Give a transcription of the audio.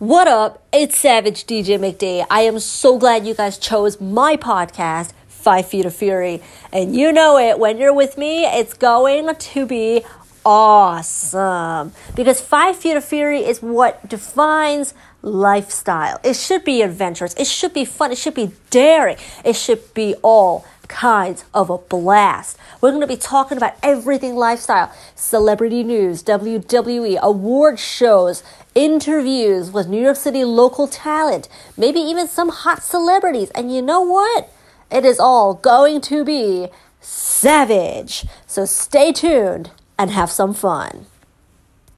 What up? It's Savage DJ McD. I am so glad you guys chose my podcast, Five Feet of Fury. And you know it, when you're with me, it's going to be awesome. Because Five Feet of Fury is what defines lifestyle. It should be adventurous, it should be fun, it should be daring, it should be all kinds of a blast. We're going to be talking about everything lifestyle, celebrity news, WWE, award shows, interviews with New York City local talent, maybe even some hot celebrities. And you know what? It is all going to be savage. So stay tuned and have some fun.